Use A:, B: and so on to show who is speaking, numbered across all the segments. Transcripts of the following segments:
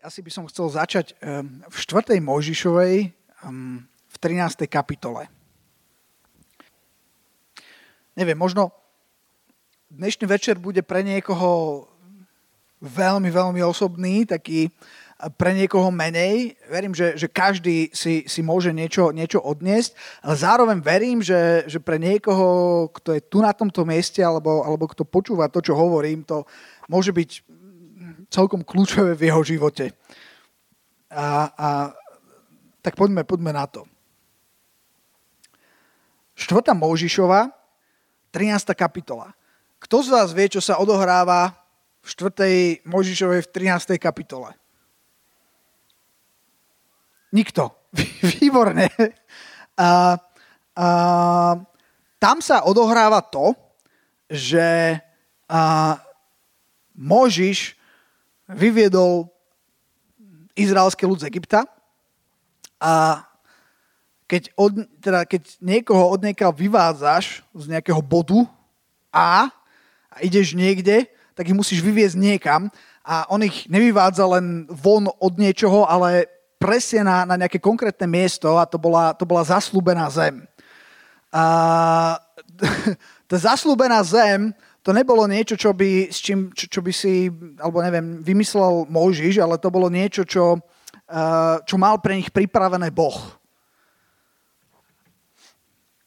A: asi by som chcel začať ehm, v 4. Mojžišovej ehm, v 13. kapitole. Neviem, možno dnešný večer bude pre niekoho veľmi, veľmi osobný, taký pre niekoho menej. Verím, že, že každý si, si môže niečo, niečo odniesť, ale zároveň verím, že, že pre niekoho, kto je tu na tomto mieste alebo, alebo kto počúva to, čo hovorím, to môže byť celkom kľúčové v jeho živote. A, a tak poďme, poďme na to. Štvrtá Mojžišova, 13. kapitola. Kto z vás vie, čo sa odohráva v 4. Mojžišovej v 13. kapitole? Nikto. Výborne. A, a, tam sa odohráva to, že a, Možiš vyviedol izraelský ľud z Egypta a keď, od, teda keď niekoho od niekiaľ vyvádzaš z nejakého bodu A a ideš niekde, tak ich musíš vyviezť niekam a on ich nevyvádza len von od niečoho, ale presne na, na nejaké konkrétne miesto a to bola, to bola zaslúbená zem. A tá zaslúbená zem to nebolo niečo, čo by, s čím, čo, čo by si, alebo neviem, vymyslel Mojžiš, ale to bolo niečo, čo, uh, čo mal pre nich pripravené Boh.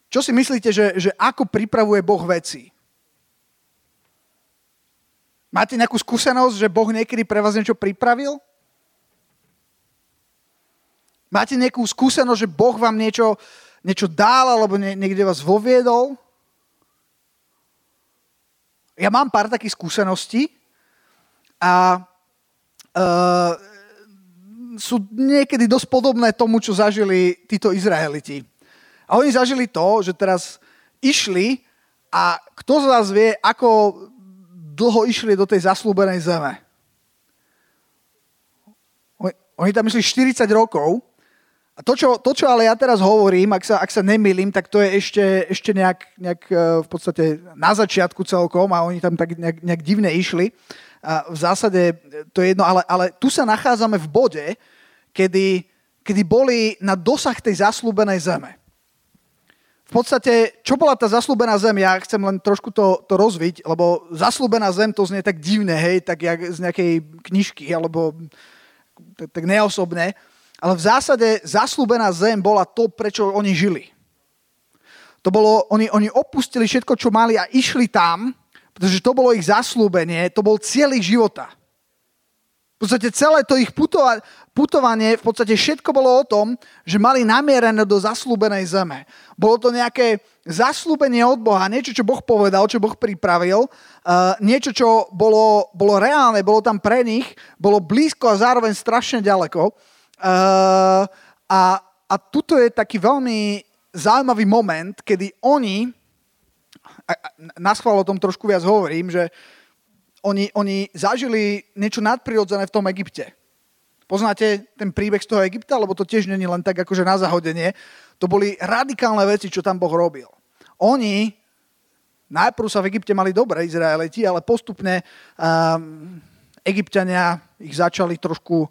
A: Čo si myslíte, že, že ako pripravuje Boh veci? Máte nejakú skúsenosť, že Boh niekedy pre vás niečo pripravil? Máte nejakú skúsenosť, že Boh vám niečo, niečo dal alebo niekde vás voviedol? Ja mám pár takých skúseností a uh, sú niekedy dosť podobné tomu, čo zažili títo Izraeliti. A oni zažili to, že teraz išli a kto z vás vie, ako dlho išli do tej zaslúbenej zeme? Oni, tam išli 40 rokov to čo, to, čo ale ja teraz hovorím, ak sa, ak sa nemýlim, tak to je ešte, ešte nejak, nejak e, v podstate na začiatku celkom a oni tam tak nejak, nejak divne išli. A v zásade to je jedno, ale, ale tu sa nachádzame v bode, kedy, kedy boli na dosah tej zaslúbenej zeme. V podstate, čo bola tá zaslúbená zem, ja chcem len trošku to, to rozviť, lebo zaslúbená zem to znie tak divne, hej, tak jak z nejakej knižky, alebo tak, tak neosobne. Ale v zásade zaslúbená zem bola to, prečo oni žili. To bolo, oni, oni opustili všetko, čo mali a išli tam, pretože to bolo ich zaslúbenie, to bol cieľ ich života. V podstate celé to ich putova- putovanie, v podstate všetko bolo o tom, že mali namierené do zaslúbenej zeme. Bolo to nejaké zaslúbenie od Boha, niečo, čo Boh povedal, čo Boh pripravil, uh, niečo, čo bolo, bolo reálne, bolo tam pre nich, bolo blízko a zároveň strašne ďaleko. A, a tuto je taký veľmi zaujímavý moment, kedy oni, a na schvál o tom trošku viac hovorím, že oni, oni zažili niečo nadprirodzené v tom Egypte. Poznáte ten príbeh z toho Egypta, lebo to tiež není len tak akože na zahodenie. To boli radikálne veci, čo tam Boh robil. Oni najprv sa v Egypte mali dobre, Izraeliti, ale postupne um, Egyptiania ich začali trošku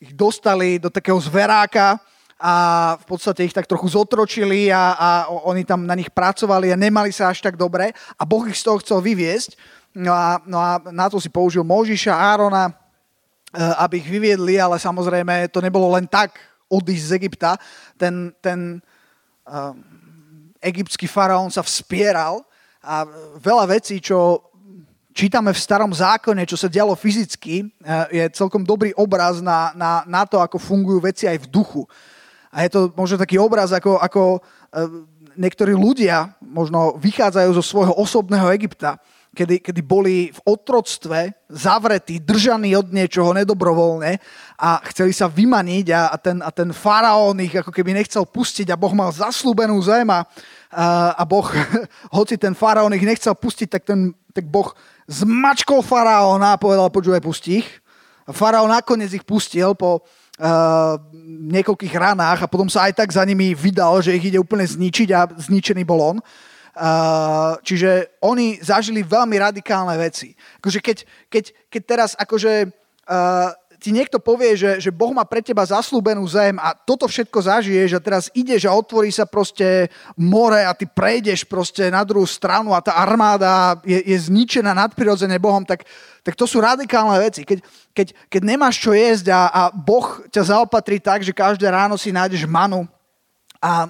A: ich dostali do takého zveráka a v podstate ich tak trochu zotročili a, a oni tam na nich pracovali a nemali sa až tak dobre a Boh ich z toho chcel vyviesť. No a, no a na to si použil Možiša, Árona, e, aby ich vyviedli, ale samozrejme to nebolo len tak odísť z Egypta. Ten, ten uh, egyptský faraón sa vspieral a veľa vecí, čo čítame v starom zákone, čo sa dialo fyzicky, eh, je celkom dobrý obraz na, na, na to, ako fungujú veci aj v duchu. A je to možno taký obraz, ako, ako eh, niektorí ľudia možno vychádzajú zo svojho osobného Egypta, kedy, kedy boli v otroctve zavretí, držaní od niečoho nedobrovoľne a chceli sa vymaniť a, a, ten, a ten faraón ich ako keby nechcel pustiť a Boh mal zaslúbenú zem a, a Boh, hoci ten faraón ich nechcel pustiť, tak, ten, tak Boh zmačkol faraóna a povedal, počúvaj, pustí ich. Faraón nakoniec ich pustil po uh, niekoľkých ranách a potom sa aj tak za nimi vydal, že ich ide úplne zničiť a zničený bol on. Uh, čiže oni zažili veľmi radikálne veci. Akože keď, keď, keď teraz akože uh, ti niekto povie, že, že Boh má pre teba zaslúbenú zem a toto všetko zažiješ a teraz ideš a otvorí sa proste more a ty prejdeš proste na druhú stranu a tá armáda je, je zničená nadprirodzene Bohom, tak, tak to sú radikálne veci. Keď, keď, keď nemáš čo jesť a, a Boh ťa zaopatrí tak, že každé ráno si nájdeš manu, a,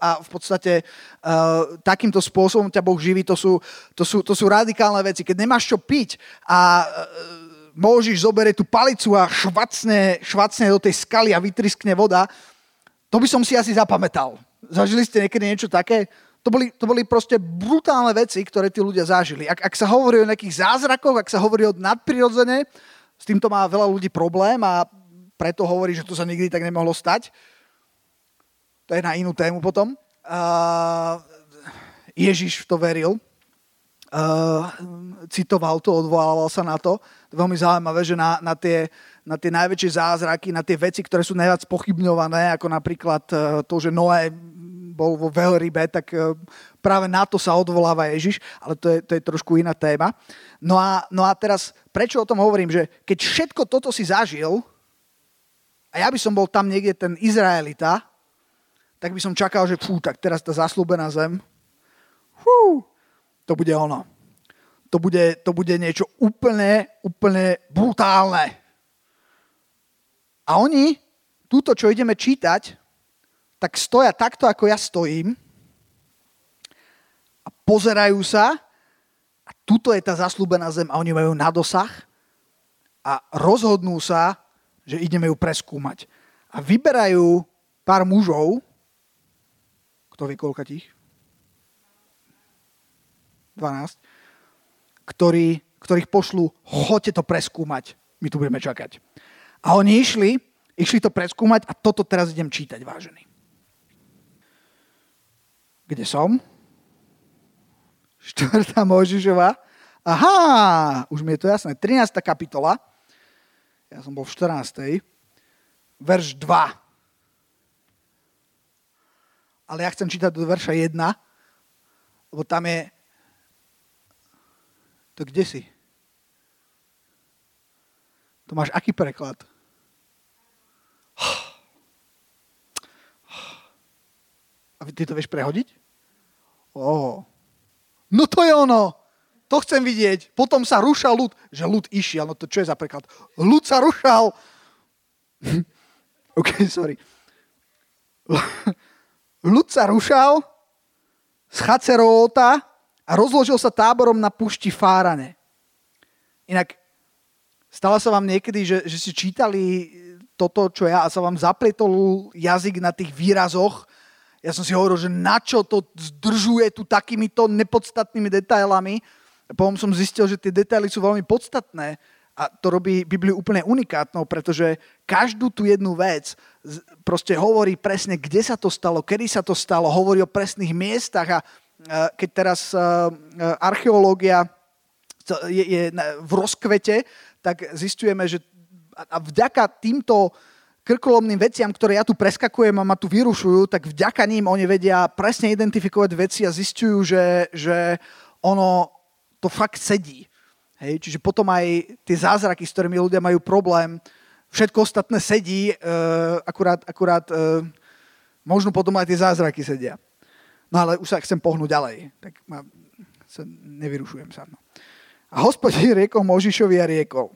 A: a v podstate uh, takýmto spôsobom ťa Boh živí, to sú, to, sú, to sú radikálne veci. Keď nemáš čo piť a uh, Môžiš zoberie tú palicu a švacne, švacne do tej skaly a vytriskne voda, to by som si asi zapamätal. Zažili ste niekedy niečo také? To boli, to boli proste brutálne veci, ktoré tí ľudia zažili. Ak, ak sa hovorí o nejakých zázrakoch, ak sa hovorí o nadprirodzene, s týmto má veľa ľudí problém a preto hovorí, že to sa nikdy tak nemohlo stať. To je na inú tému potom. Uh, Ježiš v to veril. Uh, citoval to, odvolával sa na to. Veľmi zaujímavé, že na, na, tie, na tie najväčšie zázraky, na tie veci, ktoré sú najviac pochybňované, ako napríklad e, to, že Noé bol vo veľrybe, tak e, práve na to sa odvoláva Ježiš, ale to je, to je trošku iná téma. No a, no a teraz, prečo o tom hovorím, že keď všetko toto si zažil, a ja by som bol tam niekde ten Izraelita, tak by som čakal, že fú, tak teraz tá zaslúbená zem, fú, to bude ono to bude, to bude niečo úplne, úplne brutálne. A oni, túto, čo ideme čítať, tak stoja takto, ako ja stojím a pozerajú sa a tuto je tá zaslúbená zem a oni majú na dosah a rozhodnú sa, že ideme ju preskúmať. A vyberajú pár mužov, kto vie koľka tých? 12 ktorí, ktorých pošlu, choďte to preskúmať, my tu budeme čakať. A oni išli, išli to preskúmať a toto teraz idem čítať, vážený. Kde som? Štvrtá Mojžišova. Aha, už mi je to jasné. 13. kapitola. Ja som bol v 14. Verš 2. Ale ja chcem čítať do verša 1, lebo tam je to kde si? To máš aký preklad? A ty to vieš prehodiť? Oh. No to je ono. To chcem vidieť. Potom sa rušal ľud. Že ľud išiel. No to čo je za preklad? Ľud sa rušal. OK, sorry. ľud sa rušal z Chacerovota a rozložil sa táborom na pušti Fárane. Inak stalo sa vám niekedy, že, že si čítali toto, čo ja, a sa vám zapletol jazyk na tých výrazoch. Ja som si hovoril, že na čo to zdržuje tu takýmito nepodstatnými detailami. Potom som zistil, že tie detaily sú veľmi podstatné a to robí Bibliu úplne unikátnou, pretože každú tú jednu vec proste hovorí presne, kde sa to stalo, kedy sa to stalo, hovorí o presných miestach a keď teraz eh, eh, archeológia je, v rozkvete, tak zistujeme, že a vďaka týmto krkolomným veciam, ktoré ja tu preskakujem a ma tu vyrušujú, tak vďaka ním oni vedia presne identifikovať veci a zistujú, že, že ono to fakt sedí. Hej? Čiže potom aj tie zázraky, s ktorými ľudia majú problém, všetko ostatné sedí, uh, akurát, akurát možno potom aj tie zázraky sedia. No ale už sa chcem pohnúť ďalej, tak ma, sa, nevyrušujem sa. No. A hospodin riekol Možišovi a riekol,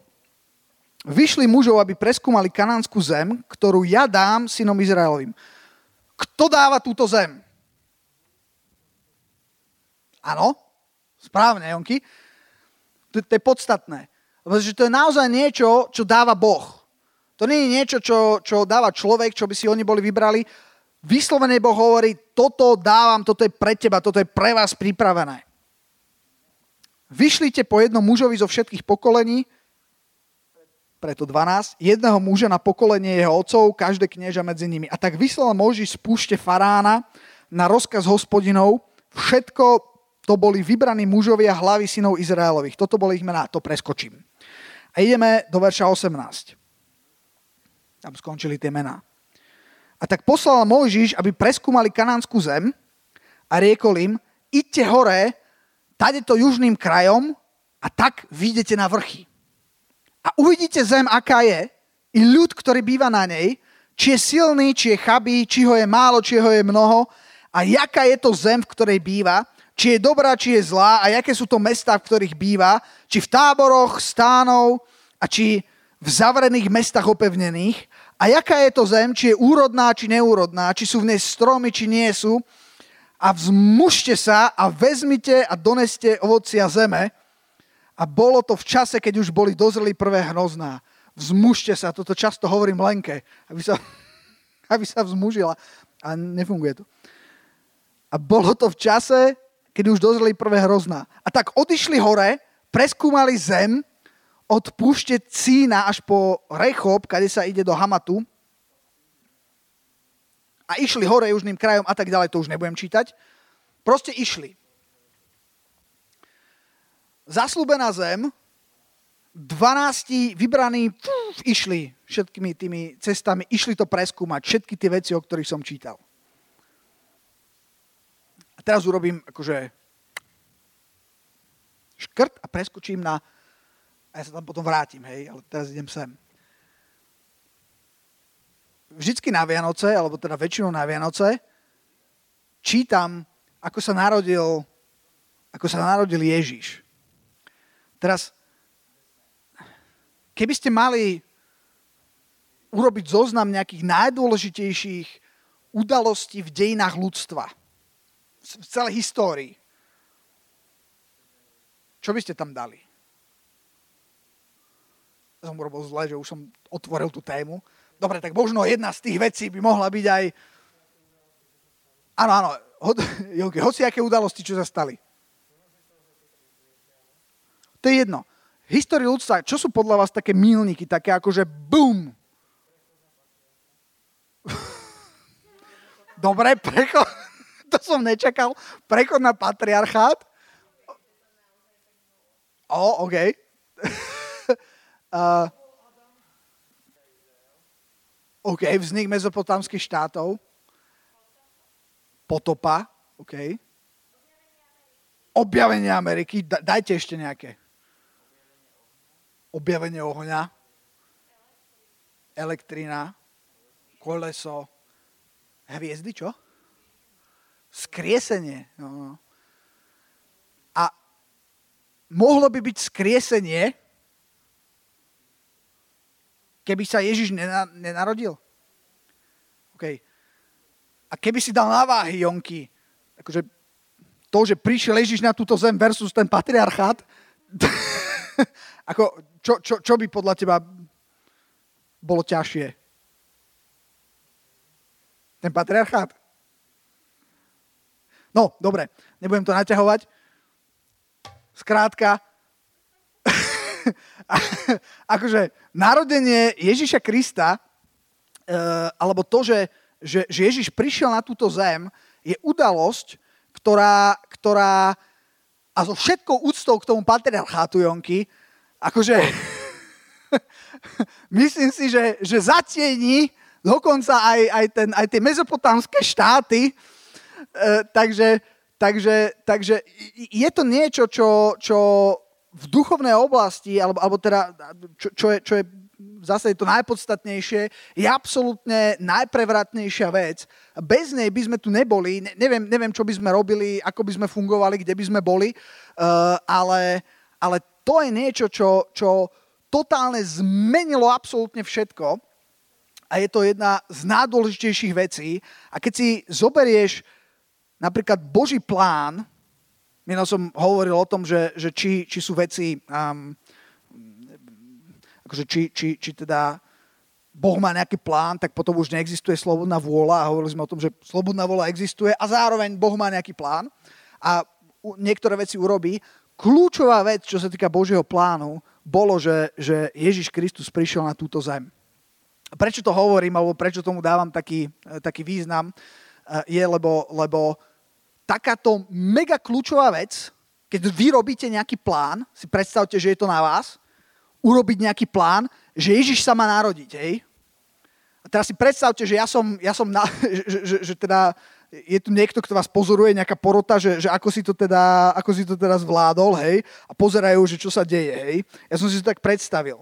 A: vyšli mužov, aby preskúmali kanánsku zem, ktorú ja dám synom Izraelovým. Kto dáva túto zem? Áno, správne, Jonky. To, to je podstatné. Pretože to je naozaj niečo, čo dáva Boh. To nie je niečo, čo, čo dáva človek, čo by si oni boli vybrali. Vyslovene Boh hovorí, toto dávam, toto je pre teba, toto je pre vás pripravené. Vyšlite po jednom mužovi zo všetkých pokolení, preto 12, jedného muža na pokolenie jeho otcov, každé knieža medzi nimi. A tak vyslal Možiš z púšte Farána na rozkaz hospodinov, všetko to boli vybraní mužovia hlavy synov Izraelových. Toto boli ich mená, to preskočím. A ideme do verša 18. Tam skončili tie mená. A tak poslal Mojžiš, aby preskúmali kanánsku zem a riekol im, idte hore, tade to južným krajom a tak vyjdete na vrchy. A uvidíte zem, aká je, i ľud, ktorý býva na nej, či je silný, či je chabý, či ho je málo, či ho je mnoho a jaká je to zem, v ktorej býva, či je dobrá, či je zlá a jaké sú to mesta, v ktorých býva, či v táboroch, stánov a či v zavrených mestách opevnených a jaká je to zem, či je úrodná, či neúrodná, či sú v nej stromy, či nie sú a vzmužte sa a vezmite a doneste ovocia zeme a bolo to v čase, keď už boli dozreli prvé hnozná. Vzmužte sa, toto často hovorím Lenke, aby sa, aby sa vzmužila. A nefunguje to. A bolo to v čase, keď už dozreli prvé hrozná. A tak odišli hore, preskúmali zem od púšte Cína až po Rechob, kade sa ide do Hamatu. A išli hore južným krajom a tak ďalej, to už nebudem čítať. Proste išli zaslúbená zem, 12 vybraní puf, išli všetkými tými cestami, išli to preskúmať, všetky tie veci, o ktorých som čítal. A teraz urobím akože škrt a preskočím na... A ja sa tam potom vrátim, hej, ale teraz idem sem. Vždycky na Vianoce, alebo teda väčšinou na Vianoce, čítam, ako sa narodil, ako sa narodil Ježiš. Teraz, keby ste mali urobiť zoznam nejakých najdôležitejších udalostí v dejinách ľudstva, v celej histórii, čo by ste tam dali? Som urobil zle, že už som otvoril tú tému. Dobre, tak možno jedna z tých vecí by mohla byť aj... Áno, áno, hoci aké udalosti, čo sa stali. To je jedno. Histórii ľudstva, čo sú podľa vás také milníky, také ako že BUM? Dobre, prechod, to som nečakal. Prechod na patriarchát. O, OK. Uh, OK, vznik mezopotámskych štátov. Potopa, OK. Objavenie Ameriky, dajte ešte nejaké objavenie ohňa, elektrina, koleso, hviezdy, čo? Skriesenie. No, no. A mohlo by byť skriesenie, keby sa Ježiš nenarodil? OK. A keby si dal na váhy, Jonky, akože to, že prišiel Ježiš na túto zem versus ten patriarchát, ako, čo, čo, čo by podľa teba bolo ťažšie? Ten patriarchát? No, dobre, nebudem to naťahovať. Skrátka, akože narodenie Ježiša Krista, uh, alebo to, že, že, že Ježiš prišiel na túto zem, je udalosť, ktorá, ktorá a so všetkou úctou k tomu patriarchátu, Jonky, akože myslím si, že, že zatieni dokonca aj, aj, ten, aj tie mezopotámske štáty, e, takže, takže, takže je to niečo, čo, čo v duchovnej oblasti, alebo, alebo teda, čo, čo, je, čo je zase je to najpodstatnejšie, je absolútne najprevratnejšia vec. Bez nej by sme tu neboli, ne, neviem, neviem, čo by sme robili, ako by sme fungovali, kde by sme boli, uh, ale, ale to je niečo, čo, čo totálne zmenilo absolútne všetko a je to jedna z najdôležitejších vecí. A keď si zoberieš napríklad Boží plán, Mino som hovoril o tom, že, že či, či sú veci, um, akože či, či, či teda Boh má nejaký plán, tak potom už neexistuje slobodná vôľa a hovorili sme o tom, že slobodná vôľa existuje a zároveň Boh má nejaký plán a niektoré veci urobí kľúčová vec, čo sa týka Božieho plánu, bolo, že, že Ježiš Kristus prišiel na túto zem. Prečo to hovorím, alebo prečo tomu dávam taký, e, taký význam, e, je, lebo, lebo takáto mega kľúčová vec, keď vy robíte nejaký plán, si predstavte, že je to na vás, urobiť nejaký plán, že Ježiš sa má narodiť, hej? A teraz si predstavte, že ja som, ja som na, že, že, že teda je tu niekto, kto vás pozoruje, nejaká porota, že, že ako, si to teda, ako si to teda zvládol, hej, a pozerajú, že čo sa deje, hej. Ja som si to tak predstavil.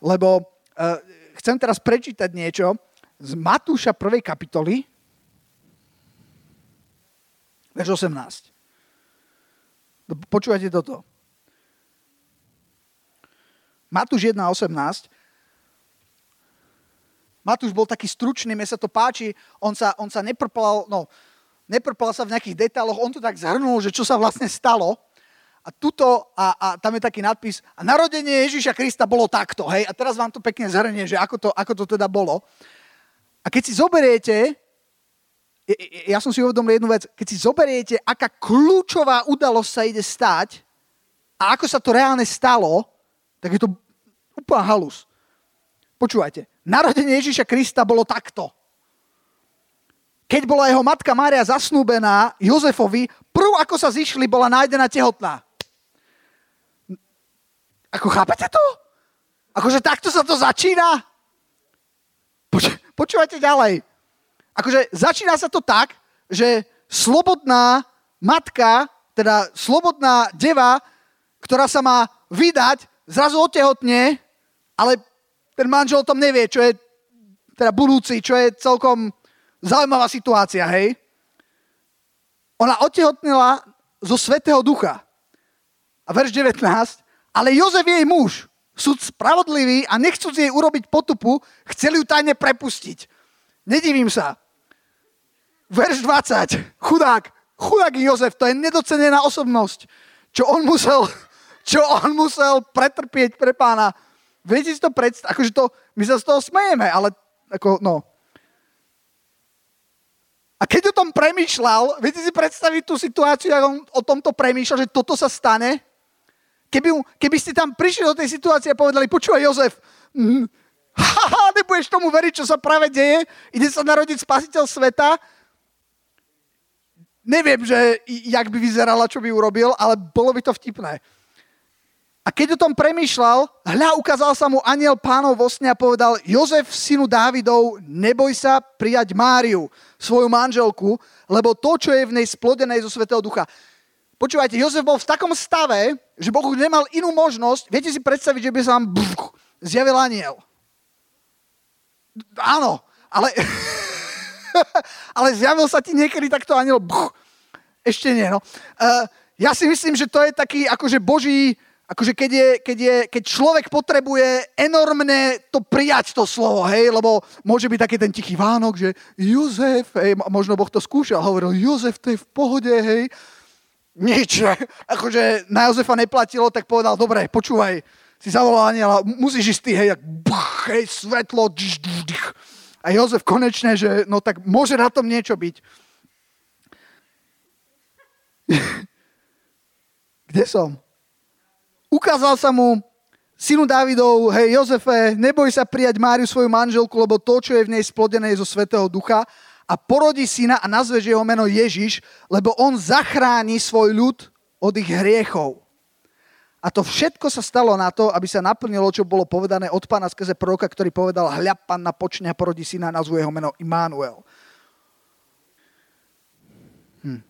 A: Lebo uh, chcem teraz prečítať niečo z Matúša 1. kapitoly, verš 18. Počúvajte toto. Matúš 1.18. Matúš bol taký stručný, mne sa to páči, on sa, on sa neprpal, no, neprpal sa v nejakých detailoch, on to tak zhrnul, že čo sa vlastne stalo. A tuto, a, a tam je taký nadpis, a narodenie Ježíša Krista bolo takto, hej, a teraz vám to pekne zhrnie, že ako to, ako to teda bolo. A keď si zoberiete, ja som si uvedomil jednu vec, keď si zoberiete, aká kľúčová udalosť sa ide stať a ako sa to reálne stalo, tak je to úplne halus. Počúvajte, narodenie Ježíša Krista bolo takto. Keď bola jeho matka Mária zasnúbená Jozefovi, prv ako sa zišli, bola nájdená tehotná. Ako chápete to? Akože takto sa to začína? Poč- počúvajte ďalej. Akože začína sa to tak, že slobodná matka, teda slobodná deva, ktorá sa má vydať, zrazu otehotne, ale ten manžel o tom nevie, čo je teda budúci, čo je celkom zaujímavá situácia, hej. Ona otehotnila zo Svetého Ducha. A verš 19, ale Jozef jej muž, súd spravodlivý a nechcúc jej urobiť potupu, chceli ju tajne prepustiť. Nedivím sa. Verš 20, chudák, chudák Jozef, to je nedocenená osobnosť. Čo on musel, čo on musel pretrpieť pre pána. Viete si to predstaviť? Akože to, my sa z toho smejeme, ale ako, no. A keď o tom premýšľal, viete si predstaviť tú situáciu, ako on o tomto premýšľal, že toto sa stane? Keby, keby ste tam prišli do tej situácie a povedali, počúvaj Jozef, mm, haha, nebudeš tomu veriť, čo sa práve deje, ide sa narodiť spasiteľ sveta, neviem, že jak by vyzerala, čo by urobil, ale bolo by to vtipné. A keď o tom premýšľal, hľa ukázal sa mu aniel pánov vo sne a povedal, Jozef, synu Dávidov, neboj sa prijať Máriu, svoju manželku, lebo to, čo je v nej splodené zo Svetého Ducha. Počúvajte, Jozef bol v takom stave, že Boh nemal inú možnosť. Viete si predstaviť, že by sa vám buf, zjavil aniel. Áno, ale, ale zjavil sa ti niekedy takto aniel. Buf, ešte nie, no. Uh, ja si myslím, že to je taký akože boží, akože keď, je, keď, je, keď človek potrebuje enormne to prijať to slovo, hej, lebo môže byť taký ten tichý Vánok, že Jozef, hej, možno Boh to skúšal, hovoril, Jozef, to je v pohode, hej, nič. Akože na Jozefa neplatilo, tak povedal, dobre, počúvaj, si zavolal aniela, musíš ísť ty, hej, jak, buch, hej, svetlo, dž, dž, dž. A Jozef konečne, že no tak môže na tom niečo byť. Kde som? Ukázal sa mu synu Dávidov, hej Jozefe, neboj sa prijať Máriu svoju manželku, lebo to, čo je v nej splodené, je zo Svetého Ducha a porodí syna a nazveš jeho meno Ježiš, lebo on zachráni svoj ľud od ich hriechov. A to všetko sa stalo na to, aby sa naplnilo, čo bolo povedané od pána skrze proroka, ktorý povedal, hľa, panna počne a porodí syna nazvu jeho meno Immanuel. Hm.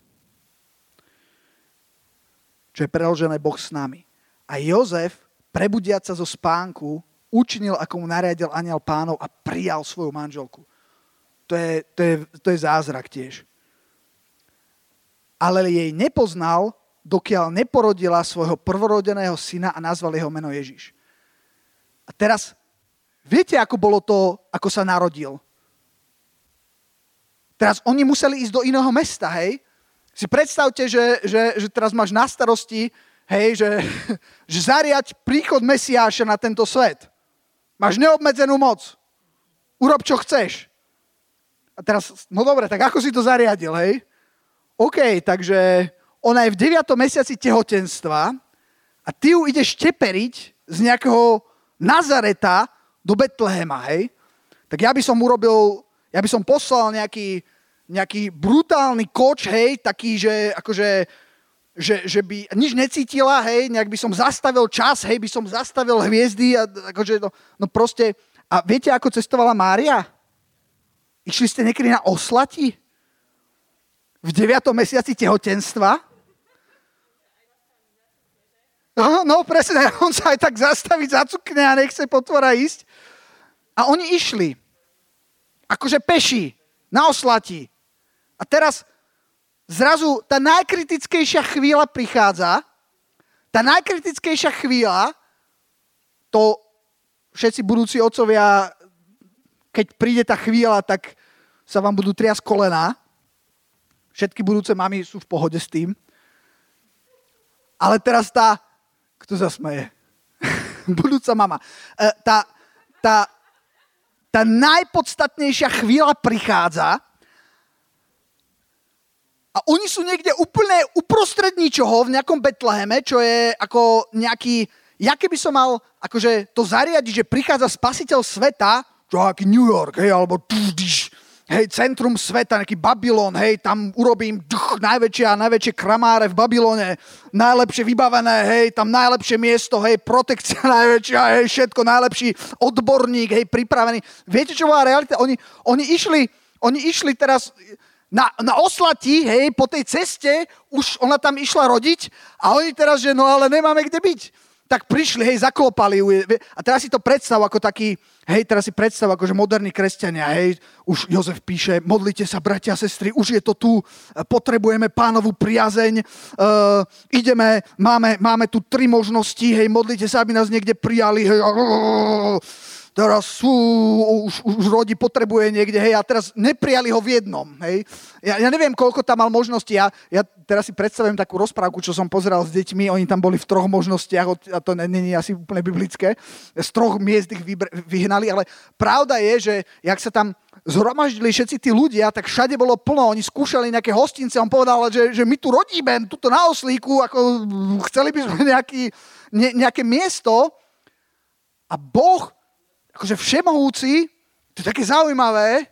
A: Čo je preložené Boh s nami. A Jozef, prebudiať sa zo spánku, učinil, ako mu nariadil aniel pánov a prijal svoju manželku to je, to je, to je zázrak tiež. Ale jej nepoznal, dokiaľ neporodila svojho prvorodeného syna a nazval jeho meno Ježiš. A teraz, viete, ako bolo to, ako sa narodil? Teraz oni museli ísť do iného mesta, hej? Si predstavte, že, že, že teraz máš na starosti, hej, že, že zariať príchod Mesiáša na tento svet. Máš neobmedzenú moc. Urob, čo chceš. A teraz, no dobre, tak ako si to zariadil, hej? OK, takže ona je v 9. mesiaci tehotenstva a ty ju ideš teperiť z nejakého Nazareta do Betlehema, hej? Tak ja by som urobil, ja by som poslal nejaký, nejaký brutálny koč, hej, taký, že akože, že, že by nič necítila, hej, nejak by som zastavil čas, hej, by som zastavil hviezdy a akože, no, no proste, a viete, ako cestovala Mária? Išli ste niekedy na oslati? V 9. mesiaci tehotenstva? No, no presne, on sa aj tak zastaviť zacukne a nechce potvora ísť. A oni išli. Akože peši. Na oslati. A teraz zrazu tá najkritickejšia chvíľa prichádza. Tá najkritickejšia chvíľa, to všetci budúci otcovia, keď príde tá chvíľa, tak sa vám budú triasť kolená. Všetky budúce mamy sú v pohode s tým. Ale teraz tá, kto sa smeje? Budúca mama. E, tá, tá, tá najpodstatnejšia chvíľa prichádza a oni sú niekde úplne uprostred ničoho v nejakom Betleheme, čo je ako nejaký, ja keby som mal akože to zariadiť, že prichádza spasiteľ sveta, čo aký New York, hej, alebo hej, centrum sveta, nejaký Babylon, hej, tam urobím duch, najväčšie a najväčšie kramáre v Babylone, najlepšie vybavené, hej, tam najlepšie miesto, hej, protekcia najväčšia, hej, všetko, najlepší odborník, hej, pripravený. Viete, čo bola realita? Oni, oni, išli, oni išli teraz na, na oslati, hej, po tej ceste, už ona tam išla rodiť a oni teraz, že no ale nemáme kde byť tak prišli, hej, zaklopali. A teraz si to predstav ako taký, hej, teraz si predstav ako, že moderní kresťania, hej, už Jozef píše, modlite sa, bratia a sestry, už je to tu, potrebujeme pánovú priazeň, uh, ideme, máme, máme tu tri možnosti, hej, modlite sa, aby nás niekde prijali, hej, teraz sú, už, už rodi potrebuje niekde, hej, a teraz neprijali ho v jednom, hej. Ja, ja neviem, koľko tam mal možností, ja, ja teraz si predstavujem takú rozprávku, čo som pozeral s deťmi, oni tam boli v troch možnostiach, a to není asi úplne biblické, z troch miest ich vyhnali, ale pravda je, že jak sa tam zhromaždili všetci tí ľudia, tak všade bolo plno, oni skúšali nejaké hostince, on povedal, že, že my tu rodíme, tuto na oslíku, ako chceli by sme nejaký, ne, nejaké miesto a Boh akože všemohúci, to je také zaujímavé,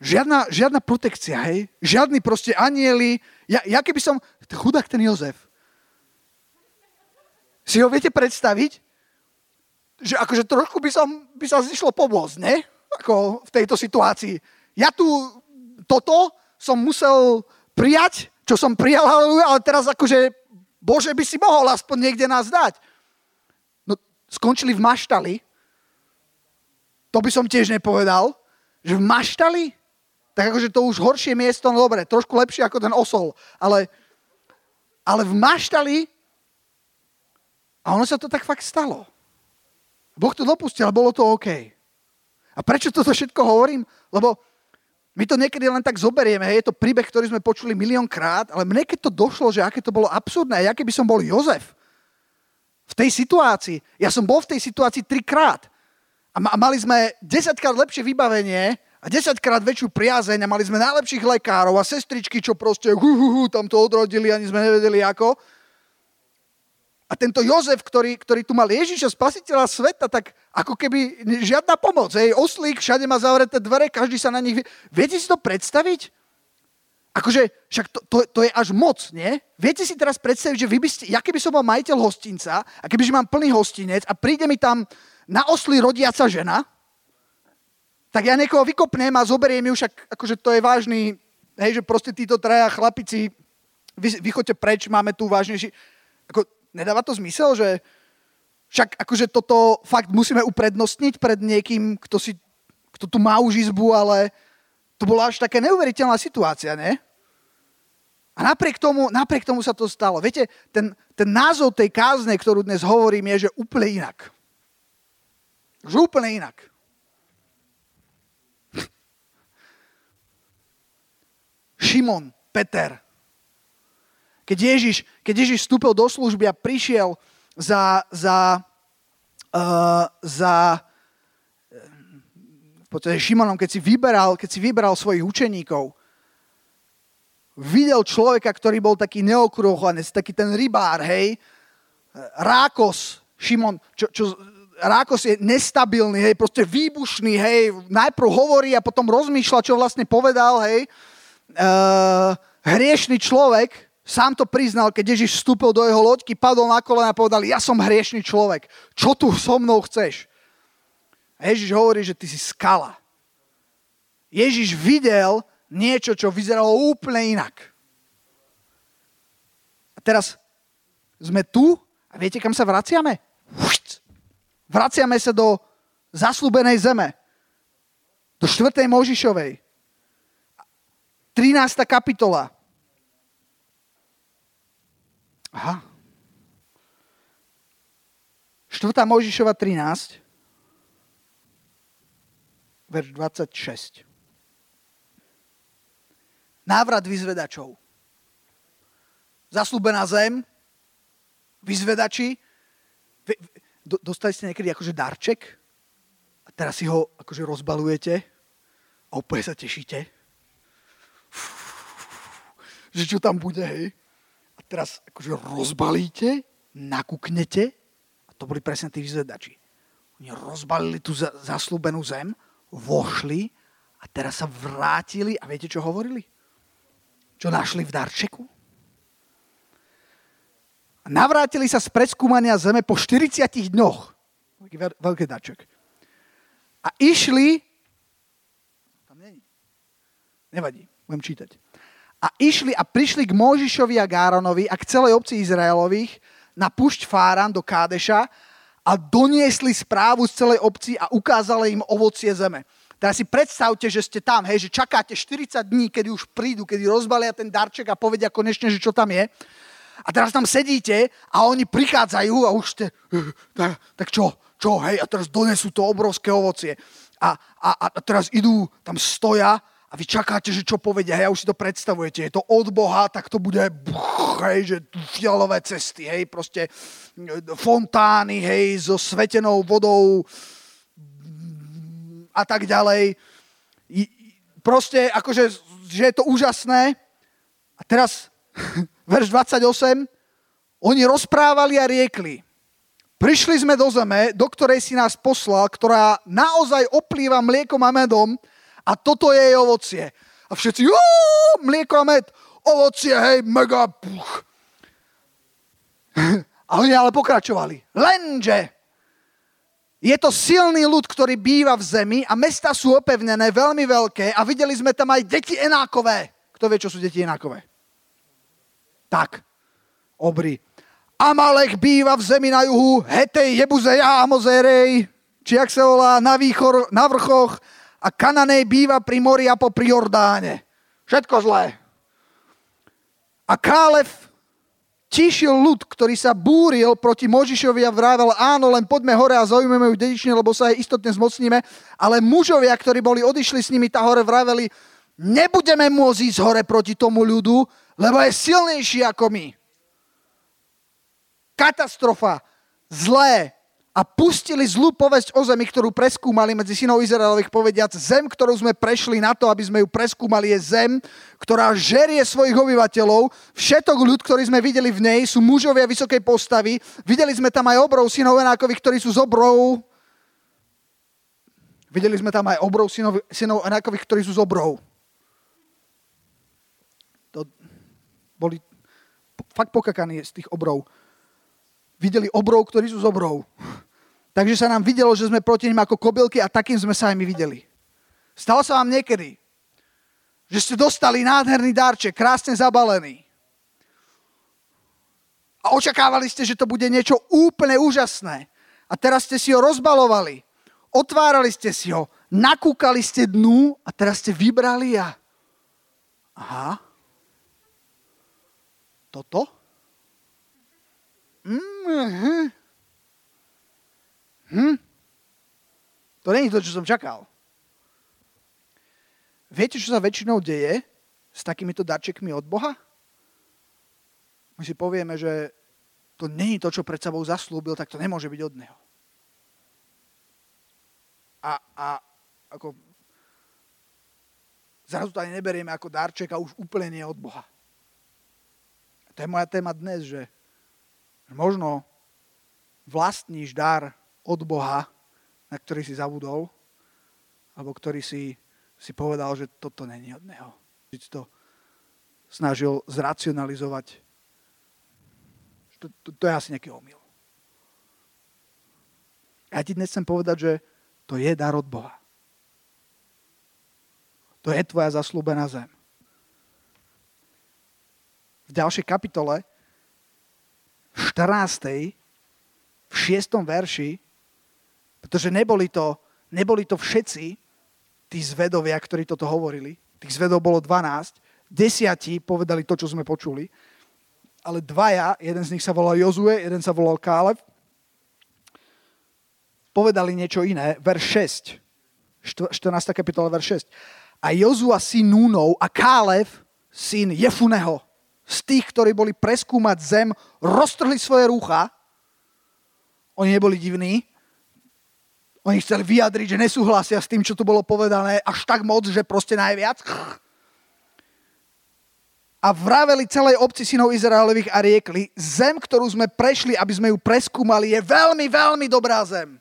A: žiadna, žiadna protekcia, hej? Žiadny proste anieli. Ja, ja keby som, chudák ten Jozef, si ho viete predstaviť? Že akože trošku by, som, by sa zišlo pomôcť, ne? Ako v tejto situácii. Ja tu toto som musel prijať, čo som prijal, ale teraz akože Bože by si mohol aspoň niekde nás dať. No, skončili v maštali, to by som tiež nepovedal, že v maštali, tak akože to už horšie miesto, no dobre, trošku lepšie ako ten osol, ale, ale v maštali a ono sa to tak fakt stalo. Boh to dopustil bolo to OK. A prečo toto všetko hovorím? Lebo my to niekedy len tak zoberieme, hej, je to príbeh, ktorý sme počuli miliónkrát, ale mne keď to došlo, že aké to bolo absurdné, ja keby som bol Jozef v tej situácii, ja som bol v tej situácii trikrát, a mali sme 10 krát lepšie vybavenie a 10 krát väčšiu priazeň a mali sme najlepších lekárov a sestričky, čo proste hu, hu, hu, tam to odrodili, ani sme nevedeli ako. A tento Jozef, ktorý, ktorý tu mal Ježiša, spasiteľa sveta, tak ako keby žiadna pomoc. Hej, oslík, všade má zavreté dvere, každý sa na nich... Viete si to predstaviť? Akože, však to, to, to je až moc, nie? Viete si teraz predstaviť, že vy by ste, ja keby som bol majiteľ hostinca a kebyže mám plný hostinec a príde mi tam na osli rodiaca žena, tak ja niekoho vykopnem a zoberiem ju, však akože to je vážny, hej, že proste títo traja chlapici, vy, vy choďte preč, máme tu vážnejší... Ako, nedáva to zmysel, že však akože toto fakt musíme uprednostniť pred niekým, kto, si, kto tu má už izbu, ale to bola až taká neuveriteľná situácia, ne? A napriek tomu, napriek tomu sa to stalo. Viete, ten, ten názov tej kázne, ktorú dnes hovorím, je, že úplne inak. Už úplne inak. Šimon, Peter. Keď Ježiš, keď Ježiš vstúpil do služby a prišiel za, za, uh, za podstate Šimonom, keď si vyberal, keď si vyberal svojich učeníkov, videl človeka, ktorý bol taký neokruhovanec, taký ten rybár, hej, Rákos, Šimon, čo, čo Rákos je nestabilný, hej, proste výbušný, hej, najprv hovorí a potom rozmýšľa, čo vlastne povedal, hej. Uh, hriešný človek, sám to priznal, keď Ježiš vstúpil do jeho loďky, padol na kolena a povedal, ja som hriešný človek, čo tu so mnou chceš? Ježiš hovorí, že ty si skala. Ježiš videl niečo, čo vyzeralo úplne inak. A teraz sme tu a viete, kam sa vraciame? Vraciame sa do zaslúbenej zeme. do 4. Možišovej. 13. kapitola. Aha. 4. Možišova 13, verš 26. Návrat vyzvedačov. Zaslúbená zem, vyzvedači. Dostali ste niekedy akože darček a teraz si ho akože rozbalujete a úplne sa tešíte. Že čo tam bude, hej? A teraz akože rozbalíte, nakúknete a to boli presne tí vyzvedači. Oni rozbalili tú zaslúbenú zem, vošli a teraz sa vrátili a viete, čo hovorili? Čo našli v darčeku? A navrátili sa z preskúmania zeme po 40 dňoch. Taký veľký daček. A išli... Tam není. Nevadí, budem čítať. A išli a prišli k Mojžišovi a Gáronovi a k celej obci Izraelových na pušť Fáran do Kádeša a doniesli správu z celej obci a ukázali im ovocie zeme. Teraz si predstavte, že ste tam, hej, že čakáte 40 dní, kedy už prídu, kedy rozbalia ten darček a povedia konečne, že čo tam je. A teraz tam sedíte a oni prichádzajú a už ste, tak, tak čo, čo, hej, a teraz donesú to obrovské ovocie. A, a, a teraz idú, tam stoja a vy čakáte, že čo povedia, hej, a už si to predstavujete, je to od Boha, tak to bude, buch, hej, že fialové cesty, hej, proste fontány, hej, so svetenou vodou a tak ďalej. Proste, akože, že je to úžasné. A teraz verš 28, oni rozprávali a riekli, prišli sme do zeme, do ktorej si nás poslal, ktorá naozaj oplýva mliekom a medom a toto je jej ovocie. A všetci, mlieko a med, ovocie, hej, mega, puch. A oni ale pokračovali. Lenže je to silný ľud, ktorý býva v zemi a mesta sú opevnené, veľmi veľké a videli sme tam aj deti enákové. Kto vie, čo sú deti enákové? Tak, obry. Amalek býva v zemi na juhu, Hetej, Jebuze, Amozerej, či jak sa volá, na, výchor, na vrchoch a Kananej býva pri mori a po pri Jordáne. Všetko zlé. A Kálev tíšil ľud, ktorý sa búril proti Možišovi a vrával, áno, len poďme hore a zaujmeme ju dedične, lebo sa jej istotne zmocníme. Ale mužovia, ktorí boli odišli s nimi, tá hore vraveli, nebudeme môcť ísť hore proti tomu ľudu, lebo je silnejší ako my. Katastrofa, zlé. A pustili zlú povesť o zemi, ktorú preskúmali medzi synov Izraelových povediac. Zem, ktorú sme prešli na to, aby sme ju preskúmali, je zem, ktorá žerie svojich obyvateľov. Všetok ľud, ktorý sme videli v nej, sú mužovia vysokej postavy. Videli sme tam aj obrov synov Enákových, ktorí sú z obrov. Videli sme tam aj obrov synov, synov Enákových, ktorí sú z obrov. boli fakt pokakaní z tých obrov. Videli obrov, ktorí sú z obrov. Takže sa nám videlo, že sme proti nim ako kobylky a takým sme sa aj my videli. Stalo sa vám niekedy, že ste dostali nádherný dárček, krásne zabalený. A očakávali ste, že to bude niečo úplne úžasné. A teraz ste si ho rozbalovali. Otvárali ste si ho, nakúkali ste dnu a teraz ste vybrali a... Aha, toto? Mm-hmm. Hm? To není to, čo som čakal. Viete, čo sa väčšinou deje s takýmito darčekmi od Boha? My si povieme, že to není to, čo pred sebou zaslúbil, tak to nemôže byť od Neho. A, a ako zrazu to ani neberieme ako darček a už úplne nie od Boha. To je moja téma dnes, že možno vlastníš dar od Boha, na ktorý si zabudol, alebo ktorý si, si povedal, že toto není od Neho. Si to snažil zracionalizovať. To, to, to je asi nejaký omyl. Ja ti dnes chcem povedať, že to je dar od Boha. To je tvoja zaslúbená zem v ďalšej kapitole, 14. v 6. verši, pretože neboli to, neboli to všetci tí zvedovia, ktorí toto hovorili. Tých zvedov bolo 12. Desiatí povedali to, čo sme počuli. Ale dvaja, jeden z nich sa volal Jozue, jeden sa volal Kálev, povedali niečo iné. Verš 6. 14. kapitola, verš 6. A Jozua syn Núnov a Kálev syn Jefuneho z tých, ktorí boli preskúmať zem, roztrhli svoje rúcha. Oni neboli divní. Oni chceli vyjadriť, že nesúhlasia s tým, čo tu bolo povedané, až tak moc, že proste najviac. A vraveli celej obci synov Izraelových a riekli, zem, ktorú sme prešli, aby sme ju preskúmali, je veľmi, veľmi dobrá zem.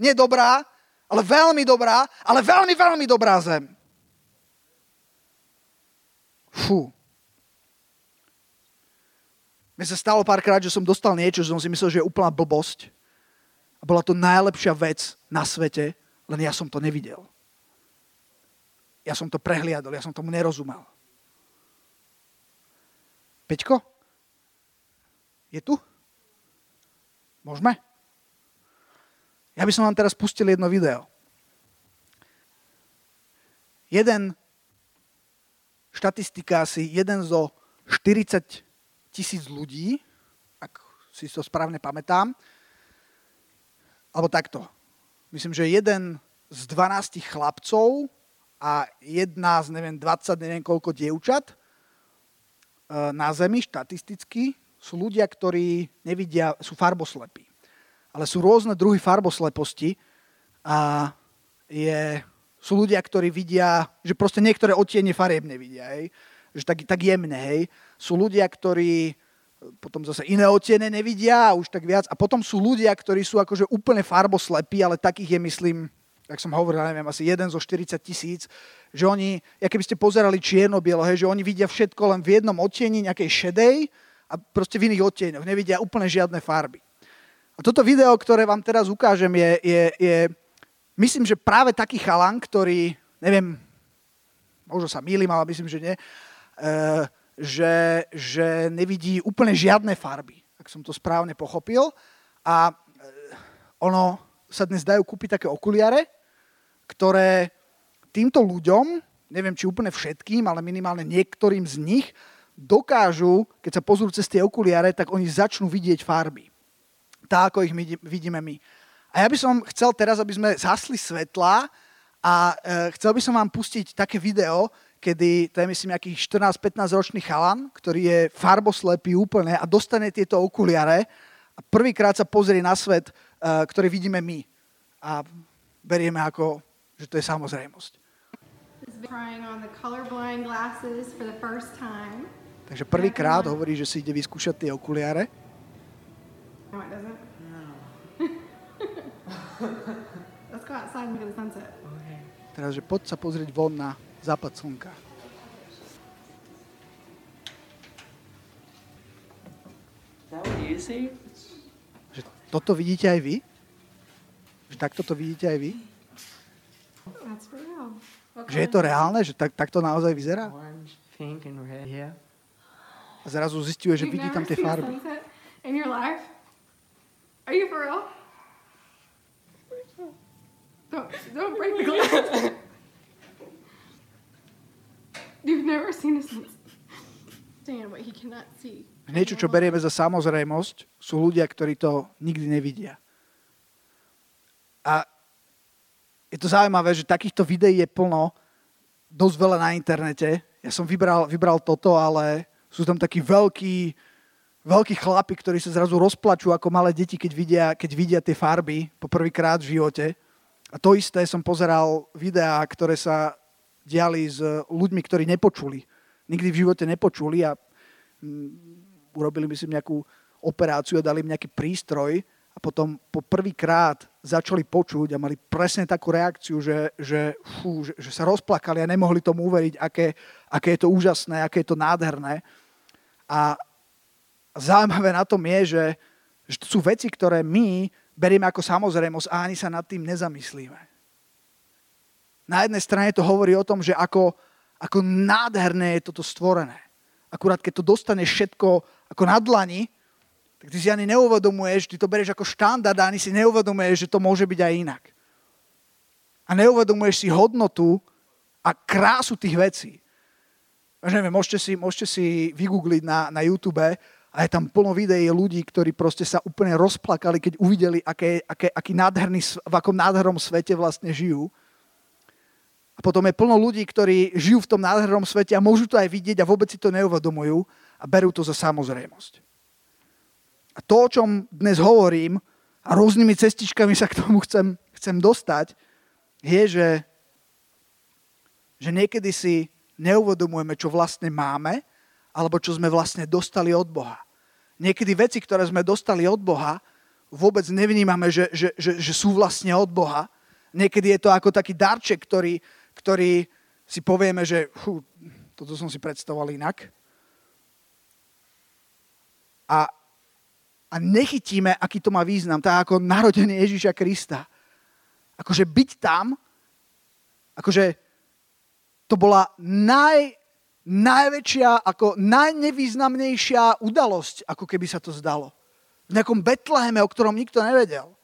A: Nie dobrá, ale veľmi dobrá, ale veľmi, veľmi dobrá zem. Fú. Mne sa stalo párkrát, že som dostal niečo, že som si myslel, že je úplná blbosť. A bola to najlepšia vec na svete, len ja som to nevidel. Ja som to prehliadol, ja som tomu nerozumel. Peťko? Je tu? Môžeme? Ja by som vám teraz pustil jedno video. Jeden, štatistika asi, jeden zo 40 tisíc ľudí, ak si to správne pamätám. Alebo takto. Myslím, že jeden z 12 chlapcov a jedna z neviem, 20, neviem koľko dievčat e, na Zemi štatisticky sú ľudia, ktorí nevidia, sú farboslepí. Ale sú rôzne druhy farbosleposti a je, sú ľudia, ktorí vidia, že proste niektoré odtiene farieb nevidia. Hej že tak, tak jemné, hej. Sú ľudia, ktorí potom zase iné otiene nevidia a už tak viac. A potom sú ľudia, ktorí sú akože úplne farboslepí, ale takých je, myslím, tak som hovoril, neviem, asi jeden zo 40 tisíc, že oni, ja keby ste pozerali čierno-bielo, že oni vidia všetko len v jednom odtieni nejakej šedej a proste v iných odtieňoch. Nevidia úplne žiadne farby. A toto video, ktoré vám teraz ukážem, je, je, je myslím, že práve taký chalan, ktorý, neviem, možno sa mýlim, ale myslím, že nie, Eh, že, že nevidí úplne žiadne farby, ak som to správne pochopil. A eh, ono sa dnes dajú kúpiť také okuliare, ktoré týmto ľuďom, neviem či úplne všetkým, ale minimálne niektorým z nich, dokážu, keď sa pozrú cez tie okuliare, tak oni začnú vidieť farby. Tak, ako ich my vidíme my. A ja by som chcel teraz, aby sme zhasli svetla a e, chcel by som vám pustiť také video, kedy to je myslím nejaký 14-15 ročný chalan, ktorý je farboslepý úplne a dostane tieto okuliare a prvýkrát sa pozrie na svet, uh, ktorý vidíme my. A berieme ako, že to je samozrejmosť. Takže prvýkrát hovorí, že si ide vyskúšať tie okuliare. No, it doesn't. No. Let's go outside and look at the sunset. Okay. Teraz, že poď sa pozrieť von na západ slnka. Že toto vidíte aj vy? Že takto to vidíte aj vy? Že je to reálne? Že tak, takto naozaj vyzerá? A zrazu zistuje, že vidí tam tie farby. Are you for real? Don't, don't break the glass. You've never seen a stand what he cannot see. Niečo, čo berieme za samozrejmosť, sú ľudia, ktorí to nikdy nevidia. A je to zaujímavé, že takýchto videí je plno, dosť veľa na internete. Ja som vybral, vybral toto, ale sú tam takí veľkí, veľkí chlapi, ktorí sa zrazu rozplačú ako malé deti, keď vidia, keď vidia tie farby po prvýkrát v živote. A to isté som pozeral videá, ktoré sa diali s ľuďmi, ktorí nepočuli. Nikdy v živote nepočuli a mm, urobili myslím nejakú operáciu a dali im nejaký prístroj a potom po prvýkrát začali počuť a mali presne takú reakciu, že, že, fú, že, že sa rozplakali a nemohli tomu uveriť, aké, aké je to úžasné, aké je to nádherné. A zaujímavé na tom je, že, že to sú veci, ktoré my berieme ako samozrejmosť a ani sa nad tým nezamyslíme na jednej strane to hovorí o tom, že ako, ako nádherné je toto stvorené. Akurát keď to dostaneš všetko ako na dlani, tak ty si ani neuvedomuješ, ty to berieš ako štandard a ani si neuvedomuješ, že to môže byť aj inak. A neuvedomuješ si hodnotu a krásu tých vecí. Neviem, môžete si, môžete si vygoogliť na, na YouTube a je tam plno videí ľudí, ktorí proste sa úplne rozplakali, keď uvideli, aké, aké, aký nádherný, v akom nádhernom svete vlastne žijú. A potom je plno ľudí, ktorí žijú v tom nádhernom svete a môžu to aj vidieť a vôbec si to neuvedomujú a berú to za samozrejmosť. A to, o čom dnes hovorím, a rôznymi cestičkami sa k tomu chcem, chcem dostať, je, že, že niekedy si neuvedomujeme, čo vlastne máme, alebo čo sme vlastne dostali od Boha. Niekedy veci, ktoré sme dostali od Boha, vôbec nevnímame, že, že, že, že sú vlastne od Boha. Niekedy je to ako taký darček, ktorý, ktorý si povieme, že fú, toto som si predstavoval inak. A, a nechytíme, aký to má význam. Tak ako narodenie Ježíša Krista. Akože byť tam, akože to bola naj, najväčšia, ako najnevýznamnejšia udalosť, ako keby sa to zdalo. V nejakom Betleheme, o ktorom nikto nevedel.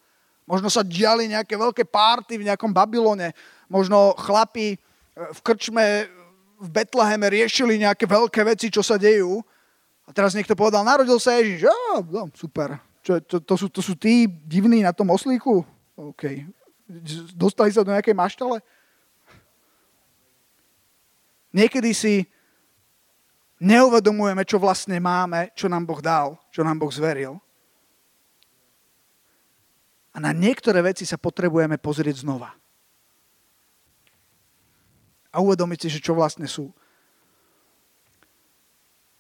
A: Možno sa diali nejaké veľké párty v nejakom Babylone, možno chlapi e, v krčme v Betleheme riešili nejaké veľké veci, čo sa dejú. A teraz niekto povedal, narodil sa Ježiš. Ja, no, super. Čo, to, to, sú, to sú tí divní na tom oslíku? OK. Dostali sa do nejakej maštale? Niekedy si neuvedomujeme, čo vlastne máme, čo nám Boh dal, čo nám Boh zveril. A na niektoré veci sa potrebujeme pozrieť znova. A uvedomiť si, že čo vlastne sú.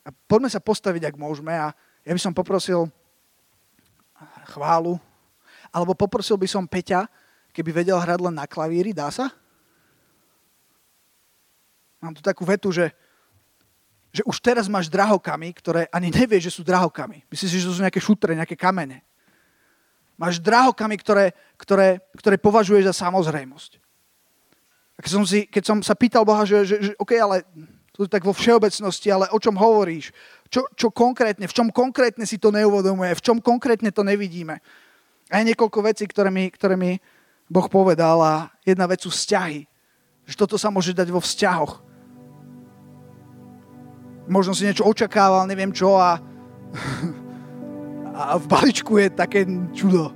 A: A poďme sa postaviť, ak môžeme. A ja by som poprosil chválu. Alebo poprosil by som Peťa, keby vedel hrať len na klavíri. Dá sa? Mám tu takú vetu, že, že už teraz máš drahokamy, ktoré ani nevieš, že sú drahokamy. Myslíš, že to sú nejaké šutre, nejaké kamene. Máš drahokamy, ktoré, ktoré, ktoré považuješ za samozrejmosť. Keď som, si, keď som sa pýtal Boha, že, že, že OK, ale to tak vo všeobecnosti, ale o čom hovoríš? Čo, čo konkrétne, v čom konkrétne si to neuvedomuje, v čom konkrétne to nevidíme? A je niekoľko vecí, ktoré mi, ktoré mi Boh povedal a jedna vec sú vzťahy. Že toto sa môže dať vo vzťahoch. Možno si niečo očakával, neviem čo a a v balíčku je také čudo.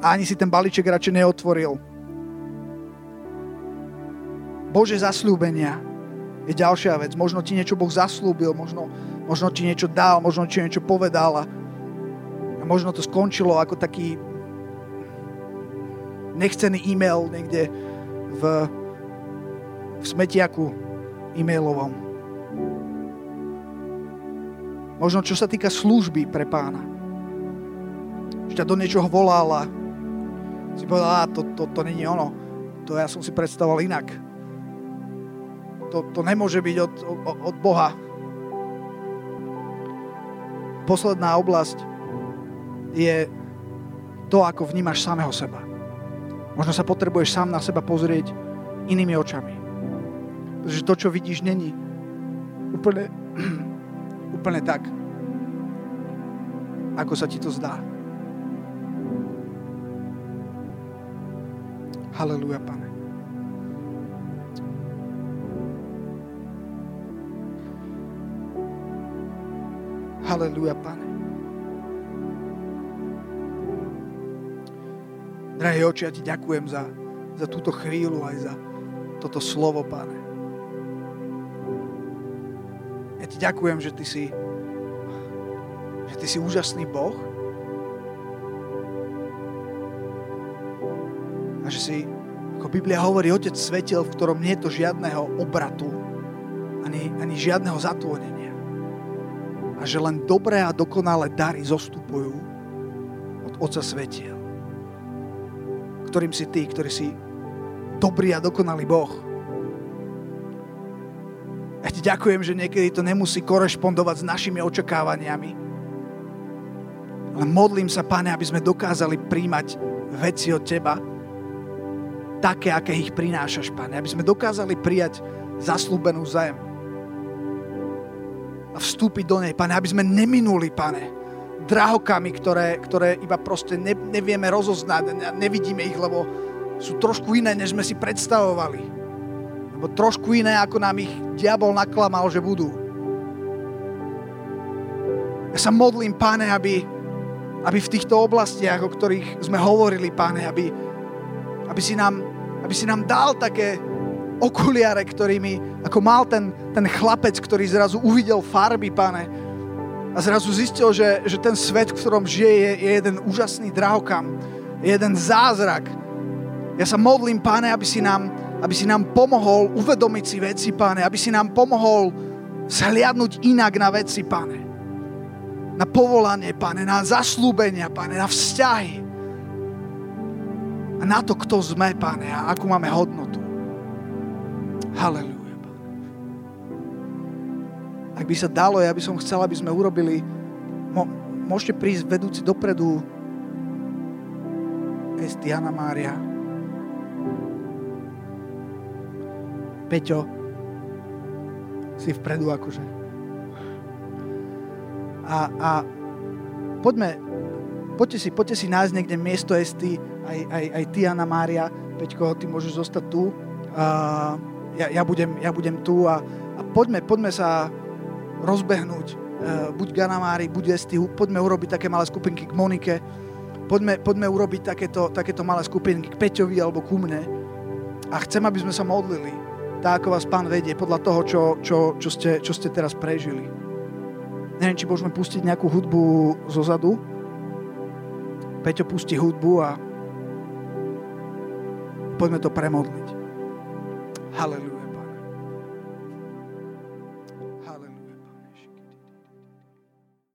A: A ani si ten balíček radšej neotvoril. Bože zaslúbenia je ďalšia vec. Možno ti niečo Boh zaslúbil, možno, možno ti niečo dal, možno ti niečo povedal a, a možno to skončilo ako taký nechcený e-mail niekde v, v smetiaku e-mailovom. Možno čo sa týka služby pre pána. Že ťa do niečoho volal a si povedal, to, to, to není ono. To ja som si predstavoval inak. To, to nemôže byť od, od, Boha. Posledná oblasť je to, ako vnímaš samého seba. Možno sa potrebuješ sám na seba pozrieť inými očami. Pretože to, čo vidíš, není úplne úplne tak, ako sa ti to zdá. Halelúja, pane. Halelúja, pane. Drahý oči, ja ti ďakujem za, za túto chvíľu aj za toto slovo, pane. Ja ti ďakujem, že ty si, že ty si úžasný Boh a že si, ako Biblia hovorí, Otec svetel, v ktorom nie je to žiadneho obratu ani, ani žiadneho zatvorenia. A že len dobré a dokonalé dary zostupujú od Otca svetiel, ktorým si ty, ktorý si dobrý a dokonalý Boh. Ja ti ďakujem, že niekedy to nemusí korešpondovať s našimi očakávaniami. Ale modlím sa, Pane, aby sme dokázali príjmať veci od Teba, také, aké ich prinášaš, Pane. Aby sme dokázali prijať zaslúbenú zem a vstúpiť do nej, Pane. Aby sme neminuli, Pane, drahokami, ktoré, ktoré iba proste ne, nevieme rozoznať, nevidíme ich, lebo, sú trošku iné, než sme si predstavovali. Alebo trošku iné, ako nám ich diabol naklamal, že budú. Ja sa modlím, páne, aby, aby v týchto oblastiach, o ktorých sme hovorili, páne, aby, aby, si, nám, aby si nám dal také okuliare, ktorými, ako mal ten, ten chlapec, ktorý zrazu uvidel farby, pane, a zrazu zistil, že, že ten svet, v ktorom žije, je, je jeden úžasný drahokam, je jeden zázrak. Ja sa modlím, páne, aby si nám, aby si nám pomohol uvedomiť si veci, páne, aby si nám pomohol zhliadnúť inak na veci, páne. Na povolanie, páne, na zaslúbenia, páne, na vzťahy. A na to, kto sme, páne, a akú máme hodnotu. Halelúja. Ak by sa dalo, ja by som chcel, aby sme urobili, môžete prísť vedúci dopredu Estiana Mária. Peťo, si vpredu akože. A, a poďme, poďte si, poďte si nájsť niekde miesto Esty, aj, aj, aj ty, Anna Mária. Peťko, ty môžeš zostať tu. Uh, ja, ja, budem, ja budem tu a, a poďme, poďme sa rozbehnúť. Uh, buď Ganamári, buď Esty, poďme urobiť také malé skupinky k Monike, poďme, poďme urobiť takéto, takéto malé skupinky k Peťovi alebo ku mne. A chcem, aby sme sa modlili tak, ako vás Pán vedie, podľa toho, čo, čo, čo, ste, čo ste teraz prežili. Neviem, či môžeme pustiť nejakú hudbu zo zadu. Peťo pustí hudbu a poďme to premodliť. Hallelujah.